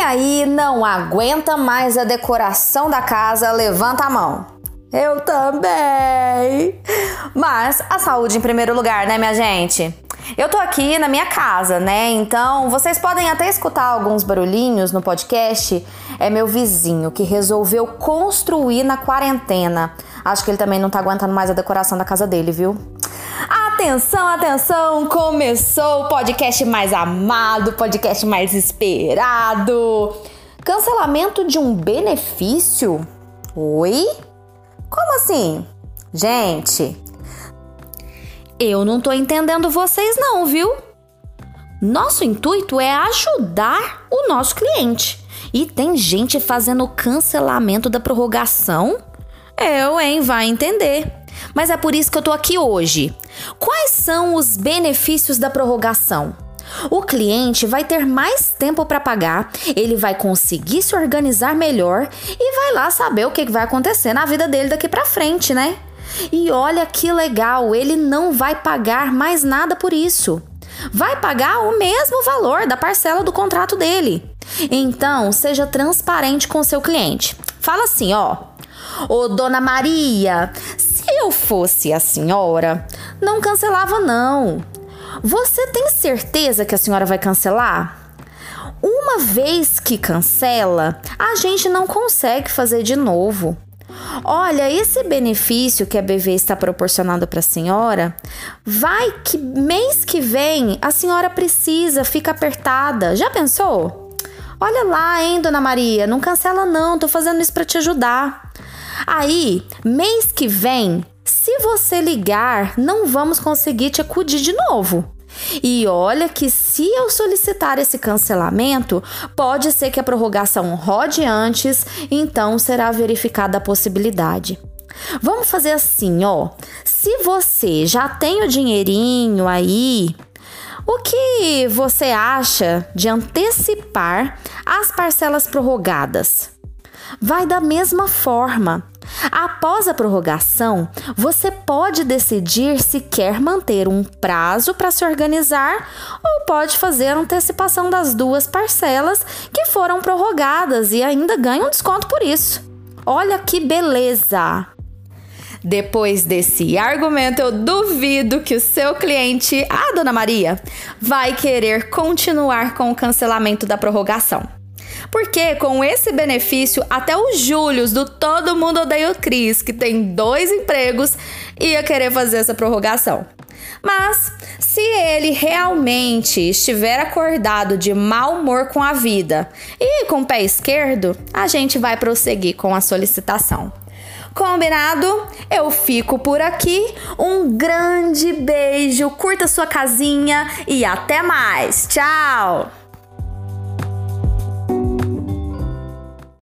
Aí não aguenta mais a decoração da casa, levanta a mão. Eu também. Mas a saúde em primeiro lugar, né, minha gente? Eu tô aqui na minha casa, né? Então vocês podem até escutar alguns barulhinhos no podcast. É meu vizinho que resolveu construir na quarentena. Acho que ele também não tá aguentando mais a decoração da casa dele, viu? Atenção, atenção! Começou o podcast mais amado, podcast mais esperado. Cancelamento de um benefício? Oi? Como assim? Gente, eu não tô entendendo vocês não, viu? Nosso intuito é ajudar o nosso cliente. E tem gente fazendo cancelamento da prorrogação? Eu, hein, vai entender. Mas é por isso que eu tô aqui hoje. Quais são os benefícios da prorrogação? O cliente vai ter mais tempo para pagar, ele vai conseguir se organizar melhor e vai lá saber o que vai acontecer na vida dele daqui para frente, né? E olha que legal, ele não vai pagar mais nada por isso. Vai pagar o mesmo valor da parcela do contrato dele. Então, seja transparente com seu cliente. Fala assim, ó: "Ô dona Maria, eu fosse a senhora, não cancelava não. Você tem certeza que a senhora vai cancelar? Uma vez que cancela, a gente não consegue fazer de novo. Olha, esse benefício que a BV está proporcionando para a senhora, vai que mês que vem a senhora precisa, fica apertada. Já pensou? Olha lá, hein, dona Maria, não cancela não, tô fazendo isso para te ajudar. Aí, mês que vem, se você ligar, não vamos conseguir te acudir de novo. E olha que se eu solicitar esse cancelamento, pode ser que a prorrogação rode antes, então será verificada a possibilidade. Vamos fazer assim, ó. Se você já tem o dinheirinho aí, o que você acha de antecipar as parcelas prorrogadas? Vai da mesma forma. Após a prorrogação, você pode decidir se quer manter um prazo para se organizar ou pode fazer antecipação das duas parcelas que foram prorrogadas e ainda ganha um desconto por isso. Olha que beleza! Depois desse argumento, eu duvido que o seu cliente, a Dona Maria, vai querer continuar com o cancelamento da prorrogação. Porque com esse benefício, até o Július do Todo Mundo Odeia o Cris, que tem dois empregos, ia querer fazer essa prorrogação. Mas se ele realmente estiver acordado de mau humor com a vida e com o pé esquerdo, a gente vai prosseguir com a solicitação. Combinado? Eu fico por aqui. Um grande beijo, curta sua casinha e até mais. Tchau!